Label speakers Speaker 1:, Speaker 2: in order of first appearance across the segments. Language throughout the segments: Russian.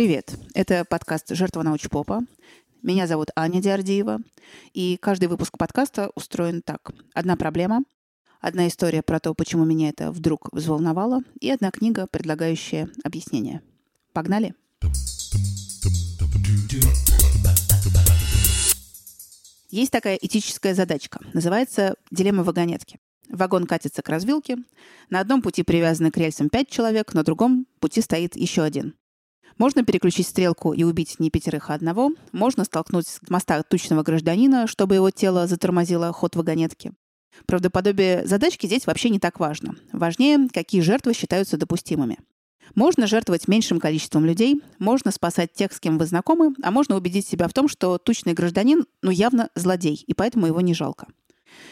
Speaker 1: Привет! Это подкаст «Жертва научпопа». Меня зовут Аня Диардиева, и каждый выпуск подкаста устроен так. Одна проблема, одна история про то, почему меня это вдруг взволновало, и одна книга, предлагающая объяснение. Погнали! Есть такая этическая задачка. Называется «Дилемма вагонетки». Вагон катится к развилке. На одном пути привязаны к рельсам пять человек, на другом пути стоит еще один. Можно переключить стрелку и убить не пятерых, а одного. Можно столкнуть с моста тучного гражданина, чтобы его тело затормозило ход вагонетки. Правдоподобие задачки здесь вообще не так важно. Важнее, какие жертвы считаются допустимыми. Можно жертвовать меньшим количеством людей, можно спасать тех, с кем вы знакомы, а можно убедить себя в том, что тучный гражданин, ну, явно злодей, и поэтому его не жалко.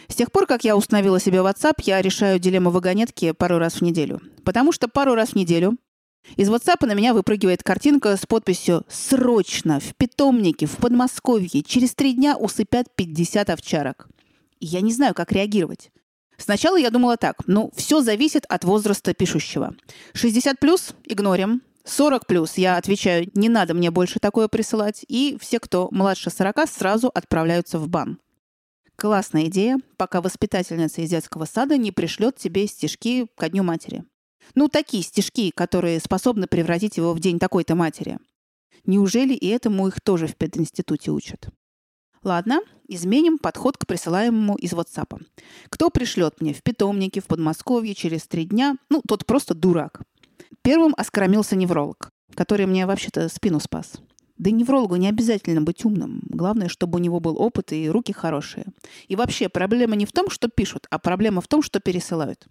Speaker 1: С тех пор, как я установила себе WhatsApp, я решаю дилемму вагонетки пару раз в неделю. Потому что пару раз в неделю из WhatsApp на меня выпрыгивает картинка с подписью «Срочно! В питомнике, в Подмосковье, через три дня усыпят 50 овчарок». Я не знаю, как реагировать. Сначала я думала так, ну, все зависит от возраста пишущего. 60 плюс – игнорим. 40 плюс я отвечаю, не надо мне больше такое присылать. И все, кто младше 40, сразу отправляются в бан. Классная идея, пока воспитательница из детского сада не пришлет тебе стишки ко Дню матери. Ну, такие стишки, которые способны превратить его в день такой-то матери. Неужели и этому их тоже в пединституте учат? Ладно, изменим подход к присылаемому из WhatsApp. Кто пришлет мне в питомнике в Подмосковье через три дня, ну, тот просто дурак. Первым оскромился невролог, который мне вообще-то спину спас. Да и неврологу не обязательно быть умным. Главное, чтобы у него был опыт и руки хорошие. И вообще, проблема не в том, что пишут, а проблема в том, что пересылают.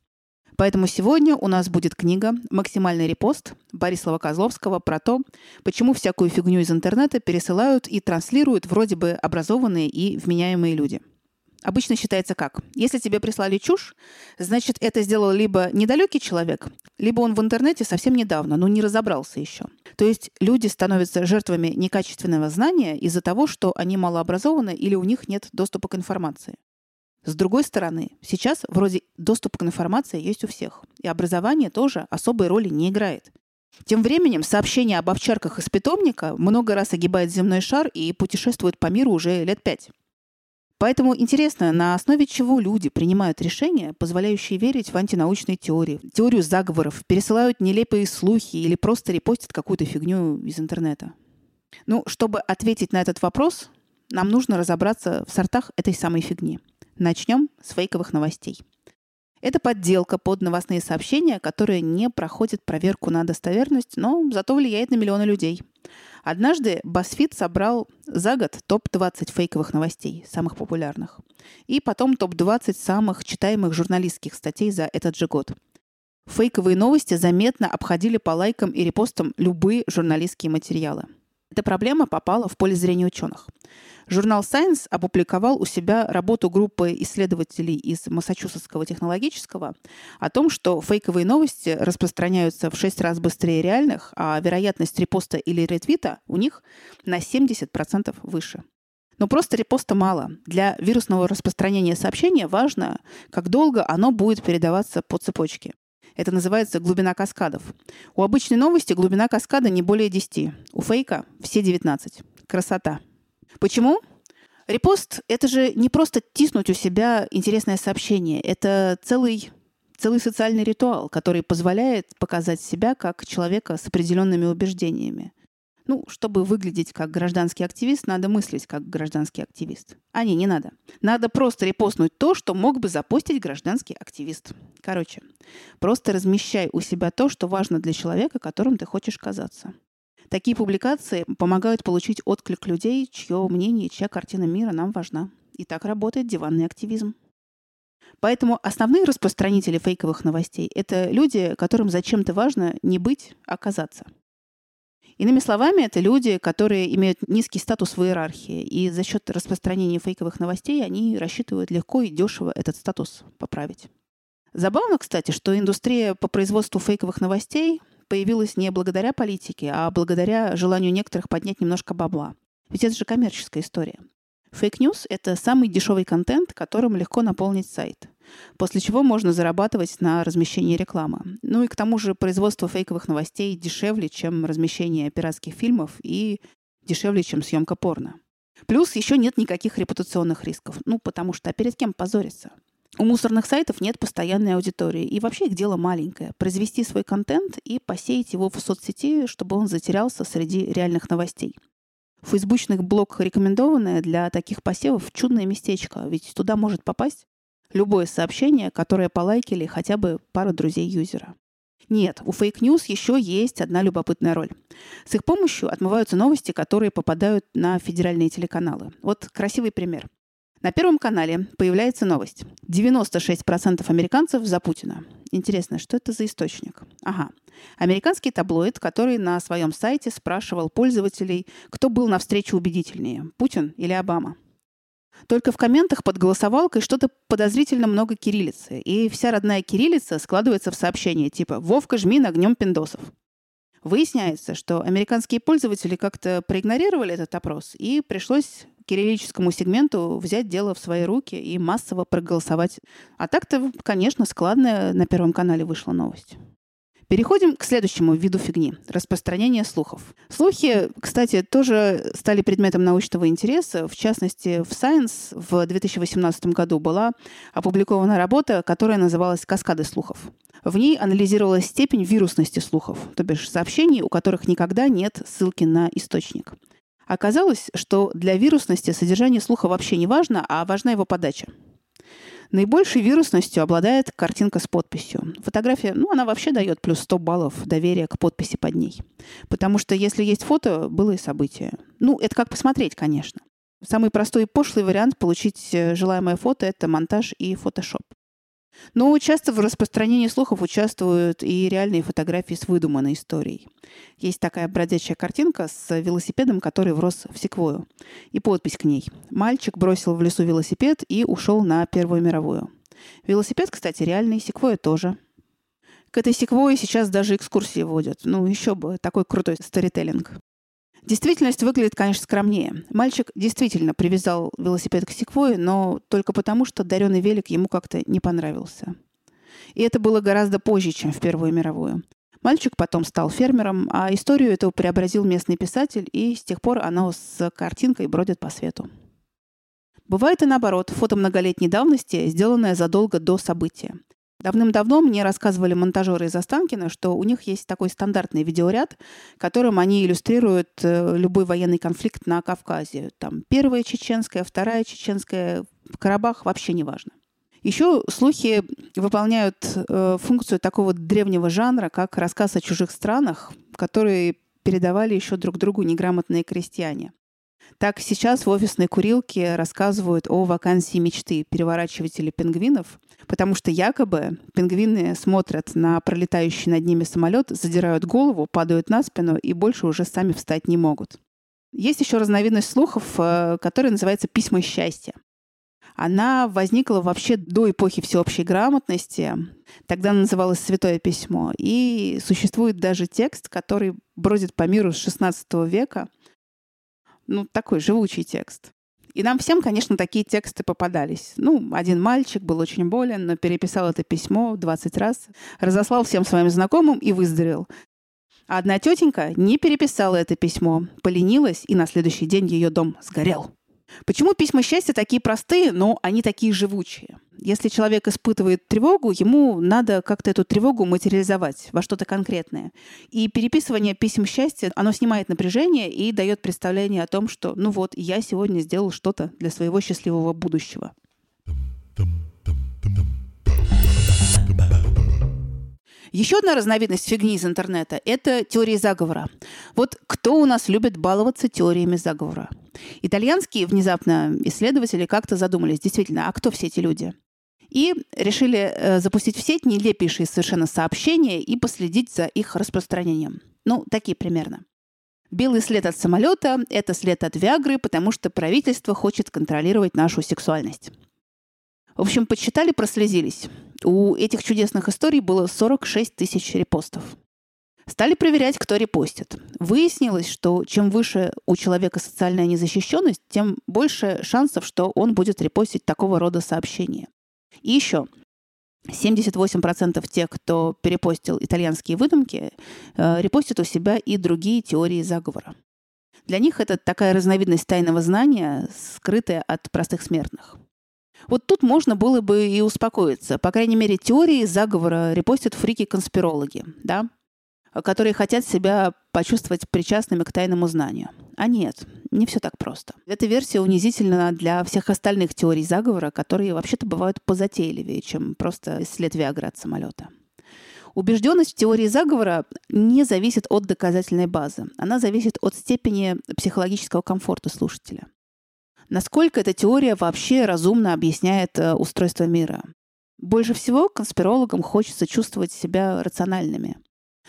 Speaker 1: Поэтому сегодня у нас будет книга «Максимальный репост» Борислава Козловского про то, почему всякую фигню из интернета пересылают и транслируют вроде бы образованные и вменяемые люди. Обычно считается как? Если тебе прислали чушь, значит, это сделал либо недалекий человек, либо он в интернете совсем недавно, но не разобрался еще. То есть люди становятся жертвами некачественного знания из-за того, что они малообразованы или у них нет доступа к информации. С другой стороны, сейчас вроде доступ к информации есть у всех, и образование тоже особой роли не играет. Тем временем сообщение об овчарках из питомника много раз огибает земной шар и путешествует по миру уже лет пять. Поэтому интересно, на основе чего люди принимают решения, позволяющие верить в антинаучные теории, теорию заговоров, пересылают нелепые слухи или просто репостят какую-то фигню из интернета. Ну, чтобы ответить на этот вопрос, нам нужно разобраться в сортах этой самой фигни – Начнем с фейковых новостей. Это подделка под новостные сообщения, которые не проходят проверку на достоверность, но зато влияет на миллионы людей. Однажды BuzzFeed собрал за год топ-20 фейковых новостей, самых популярных. И потом топ-20 самых читаемых журналистских статей за этот же год. Фейковые новости заметно обходили по лайкам и репостам любые журналистские материалы. Эта проблема попала в поле зрения ученых. Журнал Science опубликовал у себя работу группы исследователей из Массачусетского технологического о том, что фейковые новости распространяются в 6 раз быстрее реальных, а вероятность репоста или ретвита у них на 70% выше. Но просто репоста мало. Для вирусного распространения сообщения важно, как долго оно будет передаваться по цепочке. Это называется глубина каскадов. У обычной новости глубина каскада не более 10. У фейка все 19. Красота. Почему? Репост — это же не просто тиснуть у себя интересное сообщение. Это целый целый социальный ритуал, который позволяет показать себя как человека с определенными убеждениями. Ну, чтобы выглядеть как гражданский активист, надо мыслить как гражданский активист. А не, не надо. Надо просто репостнуть то, что мог бы запустить гражданский активист. Короче, просто размещай у себя то, что важно для человека, которым ты хочешь казаться. Такие публикации помогают получить отклик людей, чье мнение, чья картина мира нам важна. И так работает диванный активизм. Поэтому основные распространители фейковых новостей – это люди, которым зачем-то важно не быть, а оказаться. Иными словами, это люди, которые имеют низкий статус в иерархии, и за счет распространения фейковых новостей они рассчитывают легко и дешево этот статус поправить. Забавно, кстати, что индустрия по производству фейковых новостей появилась не благодаря политике, а благодаря желанию некоторых поднять немножко бабла. Ведь это же коммерческая история. Fake news — это самый дешевый контент, которым легко наполнить сайт. после чего можно зарабатывать на размещении рекламы. Ну и к тому же производство фейковых новостей дешевле, чем размещение пиратских фильмов и дешевле, чем съемка порно. Плюс еще нет никаких репутационных рисков. Ну, потому что а перед кем позориться? У мусорных сайтов нет постоянной аудитории, и вообще их дело маленькое. Произвести свой контент и посеять его в соцсети, чтобы он затерялся среди реальных новостей. А фейсбучный блок рекомендованное для таких посевов чудное местечко, ведь туда может попасть любое сообщение, которое полайкали хотя бы пара друзей юзера. Нет, у fake news еще есть одна любопытная роль. С их помощью отмываются новости, которые попадают на федеральные телеканалы. Вот красивый пример. На Первом канале появляется новость. 96% американцев за Путина. Интересно, что это за источник? Ага. Американский таблоид, который на своем сайте спрашивал пользователей, кто был на встрече убедительнее, Путин или Обама. Только в комментах под голосовалкой что-то подозрительно много кириллицы, и вся родная кириллица складывается в сообщение типа «Вовка, жми на огнем пиндосов». Выясняется, что американские пользователи как-то проигнорировали этот опрос, и пришлось кириллическому сегменту взять дело в свои руки и массово проголосовать. А так-то, конечно, складная на Первом канале вышла новость. Переходим к следующему виду фигни – распространение слухов. Слухи, кстати, тоже стали предметом научного интереса. В частности, в Science в 2018 году была опубликована работа, которая называлась «Каскады слухов». В ней анализировалась степень вирусности слухов, то бишь сообщений, у которых никогда нет ссылки на источник. Оказалось, что для вирусности содержание слуха вообще не важно, а важна его подача. Наибольшей вирусностью обладает картинка с подписью. Фотография, ну, она вообще дает плюс 100 баллов доверия к подписи под ней. Потому что если есть фото, было и событие. Ну, это как посмотреть, конечно. Самый простой и пошлый вариант получить э, желаемое фото – это монтаж и фотошоп. Но часто в распространении слухов участвуют и реальные фотографии с выдуманной историей. Есть такая бродячая картинка с велосипедом, который врос в секвою. И подпись к ней. Мальчик бросил в лесу велосипед и ушел на Первую мировую. Велосипед, кстати, реальный, секвоя тоже. К этой секвое сейчас даже экскурсии водят. Ну, еще бы, такой крутой сторителлинг. Действительность выглядит, конечно, скромнее. Мальчик действительно привязал велосипед к секвое, но только потому, что даренный велик ему как-то не понравился. И это было гораздо позже, чем в Первую мировую. Мальчик потом стал фермером, а историю эту преобразил местный писатель, и с тех пор она с картинкой бродит по свету. Бывает и наоборот, фото многолетней давности, сделанное задолго до события. Давным-давно мне рассказывали монтажеры из Останкина, что у них есть такой стандартный видеоряд, которым они иллюстрируют э, любой военный конфликт на Кавказе. Там первая чеченская, вторая чеченская, Карабах вообще не важно. Еще слухи выполняют э, функцию такого древнего жанра, как рассказ о чужих странах, которые передавали еще друг другу неграмотные крестьяне. Так сейчас в офисной курилке рассказывают о вакансии мечты переворачивателей пингвинов, потому что якобы пингвины смотрят на пролетающий над ними самолет, задирают голову, падают на спину и больше уже сами встать не могут. Есть еще разновидность слухов, э, которая называется «письма счастья». Она возникла вообще до эпохи всеобщей грамотности. Тогда называлось «Святое письмо». И существует даже текст, который бродит по миру с XVI века – ну, такой живучий текст. И нам всем, конечно, такие тексты попадались. Ну, один мальчик был очень болен, но переписал это письмо 20 раз, разослал всем своим знакомым и выздоровел. А одна тетенька не переписала это письмо, поленилась, и на следующий день ее дом сгорел. Почему письма счастья такие простые, но они такие живучие? Если человек испытывает тревогу, ему надо как-то эту тревогу материализовать во что-то конкретное. И переписывание писем счастья, оно снимает напряжение и дает представление о том, что, ну вот, я сегодня сделал что-то для своего счастливого будущего. Еще одна разновидность фигни из интернета – это теории заговора. Вот кто у нас любит баловаться теориями заговора? Итальянские внезапно исследователи как-то задумались, действительно, а кто все эти люди? И решили э, запустить в сеть нелепейшие совершенно сообщения и последить за их распространением. Ну, такие примерно. Белый след от самолета – это след от Виагры, потому что правительство хочет контролировать нашу сексуальность. В общем, подсчитали, прослезились. У этих чудесных историй было 46 тысяч репостов. Стали проверять, кто репостит. Выяснилось, что чем выше у человека социальная незащищенность, тем больше шансов, что он будет репостить такого рода сообщения. И еще 78% тех, кто перепостил итальянские выдумки, э, репостят у себя и другие теории заговора. Для них это такая разновидность тайного знания, скрытая от простых смертных. Вот тут можно было бы и успокоиться. По крайней мере, теории заговора репостят фрики-конспирологи, да? которые хотят себя почувствовать причастными к тайному знанию. А нет, не все так просто. Эта версия унизительна для всех остальных теорий заговора, которые вообще-то бывают позатейливее, чем просто след Виаград самолета. Убежденность в теории заговора не зависит от доказательной базы. Она зависит от степени психологического комфорта слушателя. Насколько эта теория вообще разумно объясняет э, устройство мира? Больше всего конспирологам хочется чувствовать себя рациональными.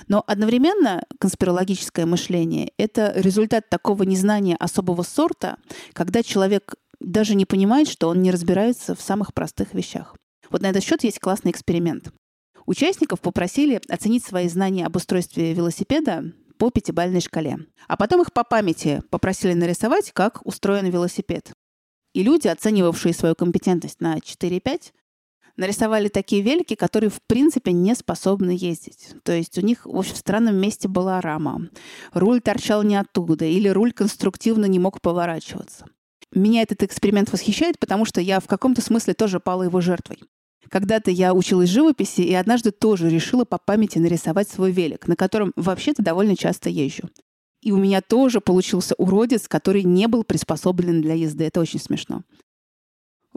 Speaker 1: Но одновременно конспирологическое мышление — это результат такого незнания особого сорта, когда человек даже не понимает, что он не разбирается в самых простых вещах. Вот на этот счет есть классный эксперимент. Участников попросили оценить свои знания об устройстве велосипеда по пятибалльной шкале. А потом их по памяти попросили нарисовать, как устроен велосипед. И люди, оценивавшие свою компетентность на 4-5, нарисовали такие велики, которые в принципе не способны ездить. То есть у них в общем, в странном месте была рама. Руль торчал не оттуда, или руль конструктивно не мог поворачиваться. Меня этот эксперимент восхищает, потому что я в каком-то смысле тоже пала его жертвой. Когда-то я училась живописи и однажды тоже решила по памяти нарисовать свой велик, на котором вообще-то довольно часто езжу. И у меня тоже получился уродец, который не был приспособлен для езды. Это очень смешно.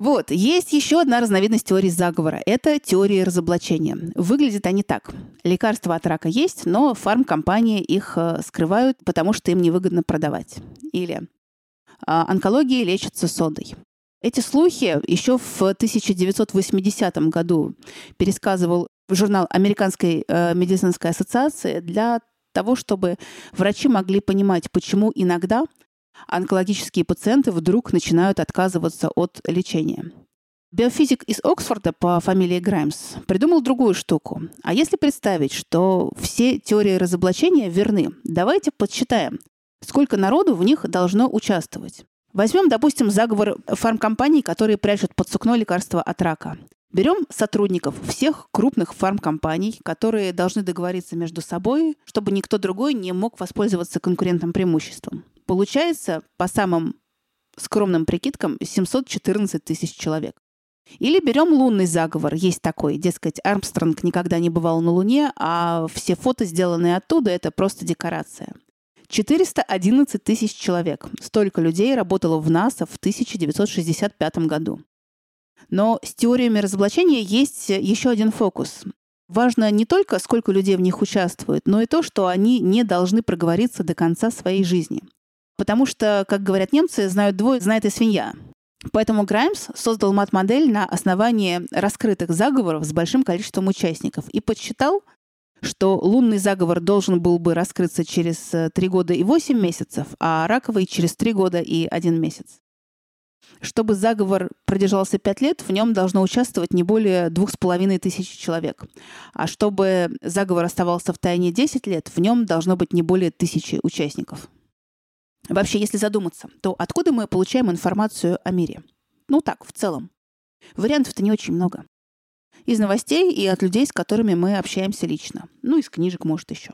Speaker 1: Вот, есть еще одна разновидность теории заговора. Это теории разоблачения. Выглядят они так. Лекарства от рака есть, но фармкомпании их э, скрывают, потому что им невыгодно продавать. Или а, онкология лечится содой. Эти слухи еще в 1980 году пересказывал журнал Американской э, медицинской ассоциации для того, чтобы врачи могли понимать, почему иногда онкологические пациенты вдруг начинают отказываться от лечения. Биофизик из Оксфорда по фамилии Граймс придумал другую штуку. А если представить, что все теории разоблачения верны, давайте подсчитаем, сколько народу в них должно участвовать. Возьмем, допустим, заговор фармкомпаний, которые прячут под сукно лекарства от рака. Берем сотрудников всех крупных фармкомпаний, которые должны договориться между собой, чтобы никто другой не мог воспользоваться конкурентным преимуществом. Получается, по самым скромным прикидкам, 714 тысяч человек. Или берем лунный заговор. Есть такой, дескать, Армстронг никогда не бывал на Луне, а все фото, сделанные оттуда, это просто декорация. 411 тысяч человек. Столько людей работало в НАСА в 1965 году. Но с теориями разоблачения есть еще один фокус. Важно не только, сколько людей в них участвует, но и то, что они не должны проговориться до конца своей жизни. Потому что, как говорят немцы, знают двое, знает и свинья. Поэтому Граймс создал мат-модель на основании раскрытых заговоров с большим количеством участников и подсчитал, что лунный заговор должен был бы раскрыться через 3 э, года и 8 месяцев, а раковый через 3 года и 1 месяц. Чтобы заговор продержался 5 лет, в нем должно участвовать не более 2,5 тысяч человек. А чтобы заговор оставался в тайне 10 лет, в нем должно быть не более тысячи участников. Вообще, если задуматься, то откуда мы получаем информацию о мире? Ну так, в целом. Вариантов-то не очень много. Из новостей и от людей, с которыми мы общаемся лично. Ну, из книжек, может, еще.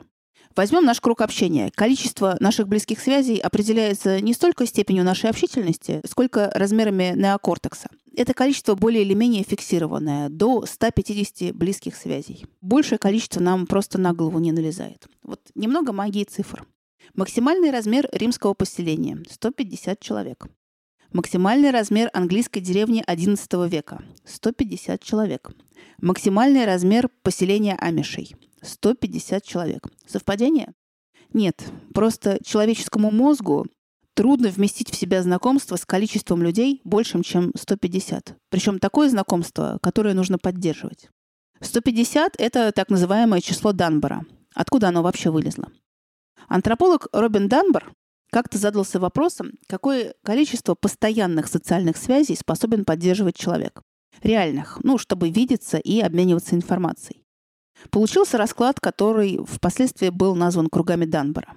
Speaker 1: Возьмем наш круг общения. Количество наших близких связей определяется не столько степенью нашей общительности, сколько размерами неокортекса. Это количество более или менее фиксированное, до 150 близких связей. Большее количество нам просто на голову не налезает. Вот немного магии цифр. Максимальный размер римского поселения – 150 человек. Максимальный размер английской деревни XI века – 150 человек. Максимальный размер поселения амишей – 150 человек. Совпадение? Нет, просто человеческому мозгу трудно вместить в себя знакомство с количеством людей большим, чем 150. Причем такое знакомство, которое нужно поддерживать. 150 — это так называемое число Данбора. Откуда оно вообще вылезло? Антрополог Робин Данбор как-то задался вопросом, какое количество постоянных социальных связей способен поддерживать человек. Реальных, ну, чтобы видеться и обмениваться информацией. Получился расклад, который впоследствии был назван кругами Данбора.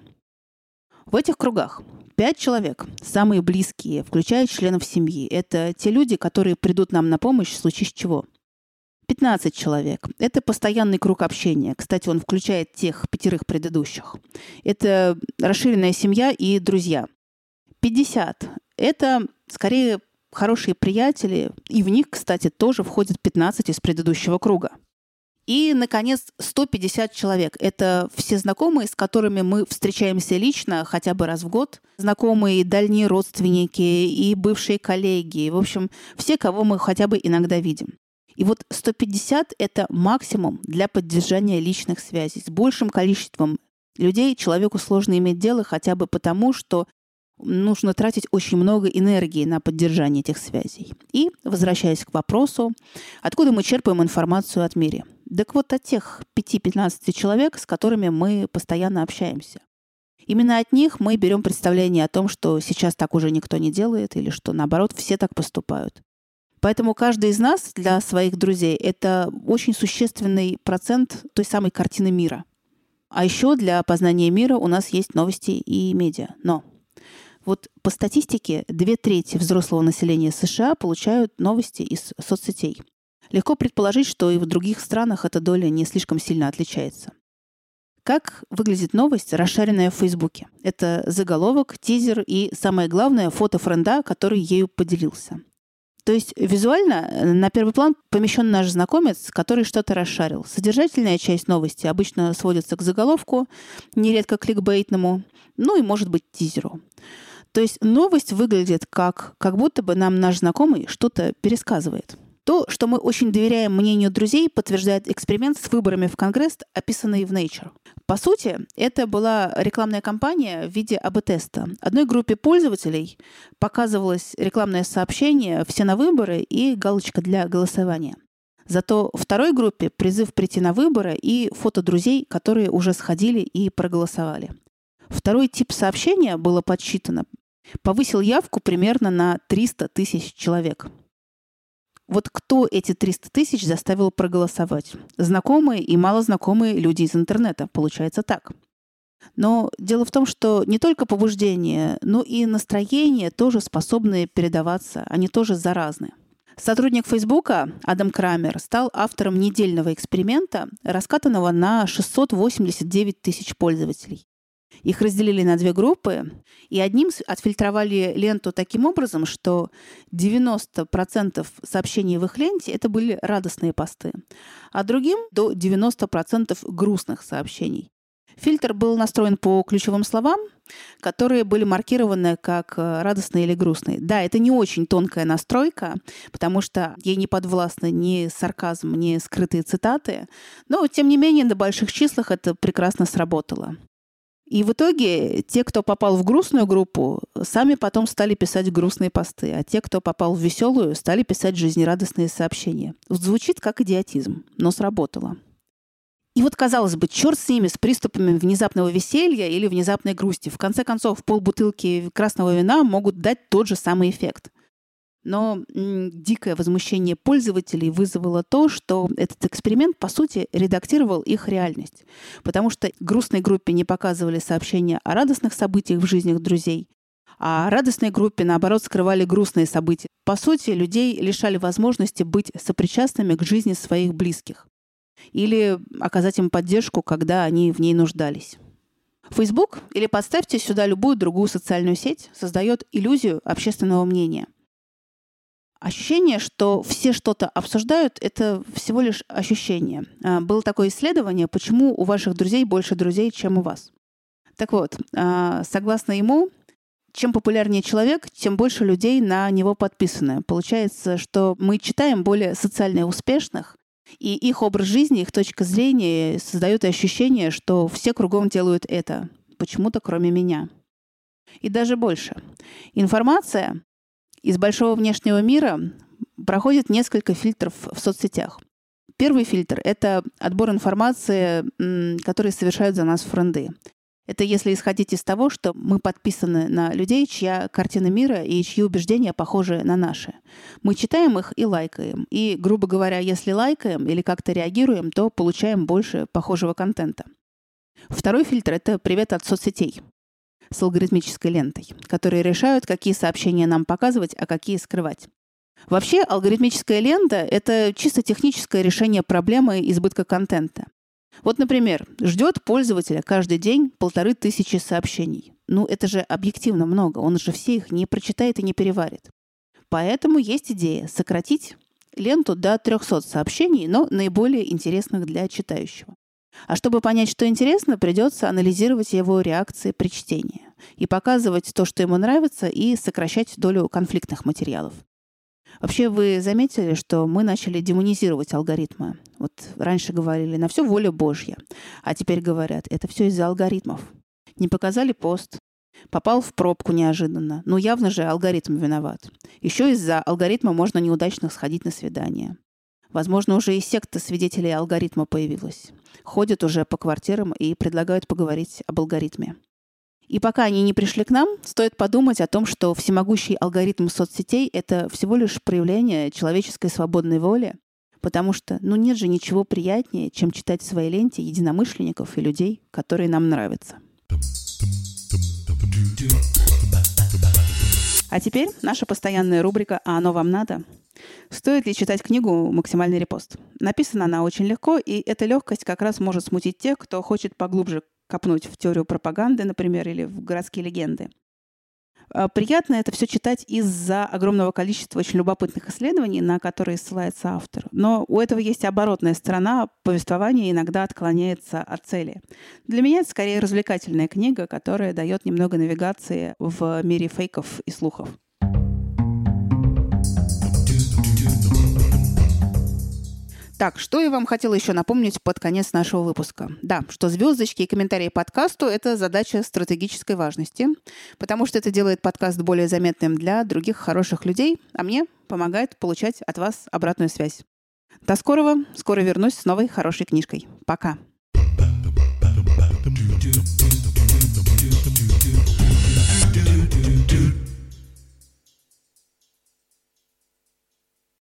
Speaker 1: В этих кругах пять человек, самые близкие, включая членов семьи. Это те люди, которые придут нам на помощь в случае чего. 15 человек – это постоянный круг общения. Кстати, он включает тех пятерых предыдущих. Это расширенная семья и друзья. 50 – это скорее хорошие приятели, и в них, кстати, тоже входит 15 из предыдущего круга. И, наконец, 150 человек. Это все знакомые, с которыми мы встречаемся лично хотя бы раз в год. Знакомые, дальние родственники и бывшие коллеги. В общем, все, кого мы хотя бы иногда видим. И вот 150 — это максимум для поддержания личных связей. С большим количеством людей человеку сложно иметь дело хотя бы потому, что нужно тратить очень много энергии на поддержание этих связей. И, возвращаясь к вопросу, откуда мы черпаем информацию от мира? Так вот от тех 5-15 человек, с которыми мы постоянно общаемся. Именно от них мы берем представление о том, что сейчас так уже никто не делает, или что, наоборот, все так поступают. Поэтому каждый из нас для своих друзей — это очень существенный процент той самой картины мира. А еще для познания мира у нас есть новости и медиа. Но вот по статистике две трети взрослого населения США получают новости из соцсетей. Легко предположить, что и в других странах эта доля не слишком сильно отличается. Как выглядит новость, расшаренная в Фейсбуке? Это заголовок, тизер и, самое главное, фото френда, который ею поделился. То есть визуально э, на первый план помещен наш знакомец, который что-то расшарил. Содержательная часть новости обычно сводится к заголовку, нередко кликбейтному, ну и, может быть, тизеру. То есть новость выглядит как, как будто бы нам наш знакомый что-то пересказывает. То, что мы очень доверяем мнению друзей, подтверждает эксперимент с выборами в Конгресс, описанный в Nature. По сути, это была рекламная кампания в виде АБ-теста. Одной группе пользователей показывалось рекламное сообщение «Все на выборы» и галочка для голосования. Зато второй группе призыв прийти на выборы и фото друзей, которые уже сходили и проголосовали. Второй тип сообщения было подсчитано повысил явку примерно на 300 тысяч человек. Вот кто эти 300 тысяч заставил проголосовать? Знакомые и малознакомые люди из интернета. Получается так. Но дело в том, что не только побуждение, но и настроение тоже способны передаваться, они тоже заразны. Сотрудник Фейсбука Адам Крамер стал автором недельного эксперимента, раскатанного на 689 тысяч пользователей. Их разделили на две группы, и одним отфильтровали ленту таким образом, что 90% сообщений в их ленте это были радостные посты, а другим до 90% грустных сообщений. Фильтр был настроен по ключевым словам, которые были маркированы как э, радостные или грустные. Да, это не очень тонкая настройка, потому что ей не подвластны ни сарказм, ни скрытые цитаты, но, тем не менее, на больших числах это прекрасно сработало. И в итоге те, кто попал в грустную группу, сами потом стали писать грустные посты, а те, кто попал в веселую, стали писать жизнерадостные сообщения. Звучит как идиотизм, но сработало. И вот, казалось бы, черт с ними, с приступами внезапного веселья или внезапной грусти. В конце концов, полбутылки красного вина могут дать тот же самый эффект. Но дикое возмущение пользователей вызвало то, что этот эксперимент, по сути, редактировал их реальность. Потому что грустной группе не показывали сообщения о радостных событиях в жизнях друзей, а радостной группе, наоборот, скрывали грустные события. По сути, людей лишали возможности быть сопричастными к жизни своих близких или оказать им поддержку, когда они в ней нуждались. Facebook или подставьте сюда любую другую социальную сеть создает иллюзию общественного мнения – Ощущение, что все что-то обсуждают, это всего лишь ощущение. А, было такое исследование, почему у ваших друзей больше друзей, чем у вас. Так вот, а, согласно ему, чем популярнее человек, тем больше людей на него подписаны. Получается, что мы читаем более социально успешных, и их образ жизни, их точка зрения создают ощущение, что все кругом делают это, почему-то кроме меня. И даже больше. Информация, из большого внешнего мира проходит несколько фильтров в соцсетях. Первый фильтр — это отбор информации, который совершают за нас френды. Это если исходить из того, что мы подписаны на людей, чья картина мира и чьи убеждения похожи на наши. Мы читаем их и лайкаем. И, грубо говоря, если лайкаем или как-то реагируем, то получаем больше похожего контента. Второй фильтр — это привет от соцсетей с алгоритмической лентой, которые решают, какие сообщения нам показывать, а какие скрывать. Вообще, алгоритмическая лента — это чисто техническое решение проблемы избытка контента. Вот, например, ждет пользователя каждый день полторы тысячи сообщений. Ну, это же объективно много, он же все их не прочитает и не переварит. Поэтому есть идея сократить ленту до 300 сообщений, но наиболее интересных для читающего. А чтобы понять, что интересно, придется анализировать его реакции при чтении и показывать то, что ему нравится, и сокращать долю конфликтных материалов. Вообще, вы заметили, что мы начали демонизировать алгоритмы. Вот раньше говорили «на все воля Божья», а теперь говорят «это все из-за алгоритмов». Не показали пост, попал в пробку неожиданно. Ну, явно же алгоритм виноват. Еще из-за алгоритма можно неудачно сходить на свидание. Возможно, уже и секта свидетелей алгоритма появилась. Ходят уже по квартирам и предлагают поговорить об алгоритме. И пока они не пришли к нам, стоит подумать о том, что всемогущий алгоритм соцсетей — это всего лишь проявление человеческой свободной воли, потому что, ну, нет же ничего приятнее, чем читать в своей ленте единомышленников и людей, которые нам нравятся. А теперь наша постоянная рубрика «А оно вам надо?». Стоит ли читать книгу «Максимальный репост»? Написана она очень легко, и эта легкость как раз может смутить тех, кто хочет поглубже копнуть в теорию пропаганды, например, или в городские легенды. А, приятно это все читать из-за огромного количества очень любопытных исследований, на которые ссылается автор. Но у этого есть оборотная сторона. Повествование иногда отклоняется от цели. Для меня это скорее развлекательная книга, которая дает немного навигации в мире фейков и слухов. Так, что я вам хотела еще напомнить под конец нашего выпуска. Да, что звездочки и комментарии подкасту — это задача стратегической важности, потому что это делает подкаст более заметным для других хороших людей, а мне помогает получать от вас обратную связь. До скорого. Скоро вернусь с новой хорошей книжкой. Пока.